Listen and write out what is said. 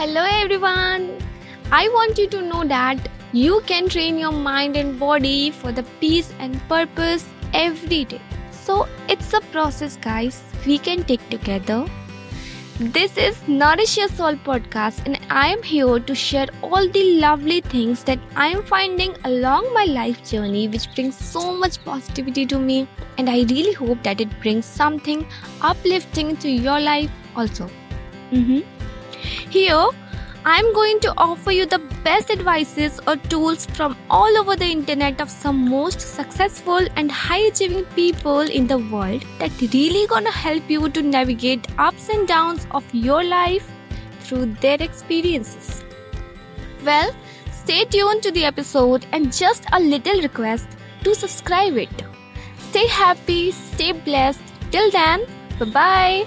Hello everyone. I want you to know that you can train your mind and body for the peace and purpose every day. So it's a process, guys. We can take together. This is Nourish Your Soul podcast, and I am here to share all the lovely things that I am finding along my life journey, which brings so much positivity to me. And I really hope that it brings something uplifting to your life also. Mhm. Here, I'm going to offer you the best advices or tools from all over the internet of some most successful and high achieving people in the world that really gonna help you to navigate ups and downs of your life through their experiences. Well, stay tuned to the episode and just a little request to subscribe it. Stay happy, stay blessed. Till then, bye bye.